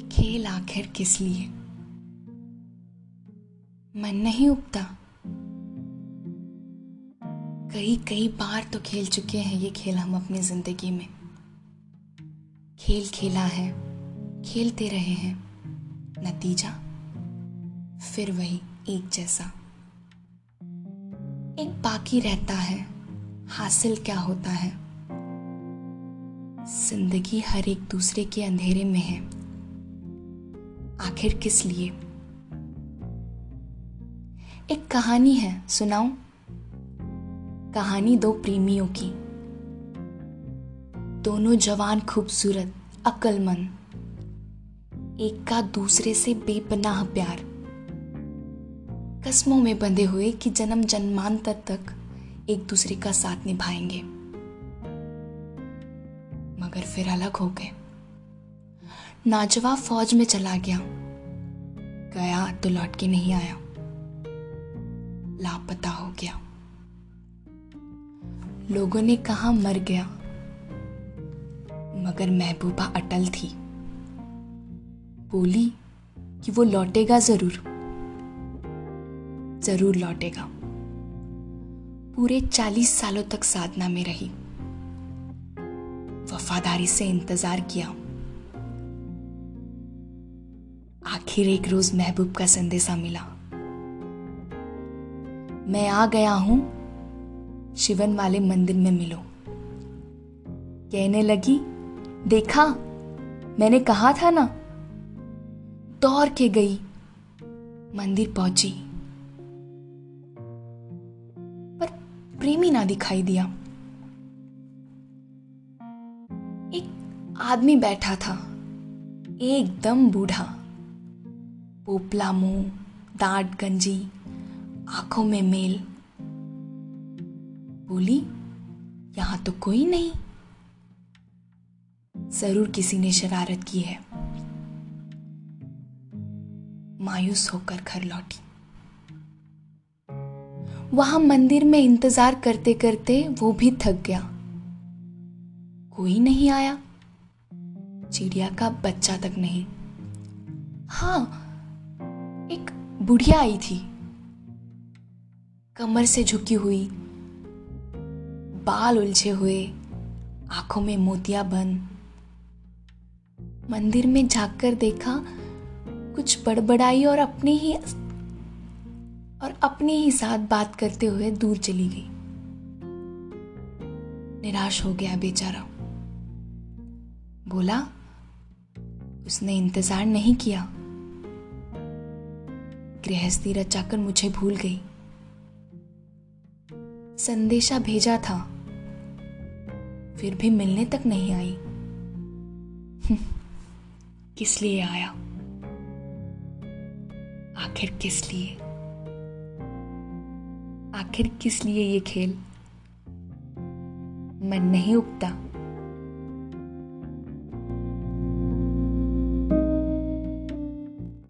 खेल आखिर किस लिए? मन नहीं उगता। कई कई बार तो खेल चुके हैं ये खेल हम अपनी ज़िंदगी में। खेल खेला है, खेलते रहे हैं। नतीजा? फिर वही एक जैसा। एक बाकी रहता है, हासिल क्या होता है? ज़िंदगी हर एक दूसरे के अंधेरे में है। आखिर किस लिए? एक कहानी है, सुनाऊं? कहानी दो प्रेमियों की। दोनों जवान खूबसूरत, अक्लमंद। एक का दूसरे से बेपनाह प्यार। कस्मों में बंधे हुए कि जन्म जन्मांतर तक एक दूसरे का साथ निभाएँगे। मगर फिर अलग हो गए। नाजवा फौज में चला गया। गया तो लौट के नहीं आया। लापता हो गया। लोगों ने कहा, मर गया। मगर महबूबा अटल थी। बोली कि वो लौटेगा ज़रूर। ज़रूर लौटेगा। पूरे चालीस सालों तक साधना में रही। वफादारी से इंतज़ार किया। आखिर एक रोज महबूब का संदेशा मिला। मैं आ गया हूँ, शिवन वाले मंदिर में मिलो। कहने लगी, देखा, मैंने कहा था ना? दौड़ के गई, मंदिर पहुँची। पर प्रेमी ना दिखाई दिया। एक आदमी बैठा था, एकदम बूढ़ा। पोपला मुँह दांत गंजी आँखों में मेल। बोली, यहाँ तो कोई नहीं। ज़रूर किसी ने शरारत की है। मायूस होकर घर लौटी। वहाँ मंदिर में इंतज़ार करते करते वो भी थक गया। कोई नहीं आया। चिड़िया का बच्चा तक नहीं। हाँ बुढ़िया आई थी। कमर से झुकी हुई, बाल उलझे हुए, आँखों में मोतिया बंद मंदिर में झाँक कर देखा, कुछ बड़बड़ाई और अपने ही और अपने ही साथ बात करते हुए दूर चली गई। निराश हो गया बेचारा। बोला, उसने इंतज़ार नहीं किया। गृहस्थी रचाकर मुझे भूल गई। संदेशा भेजा था। फिर भी मिलने तक नहीं आई। किस लिए आया? आखिर किस लिए? आखिर किस लिए ये खेल? मन नहीं उगता।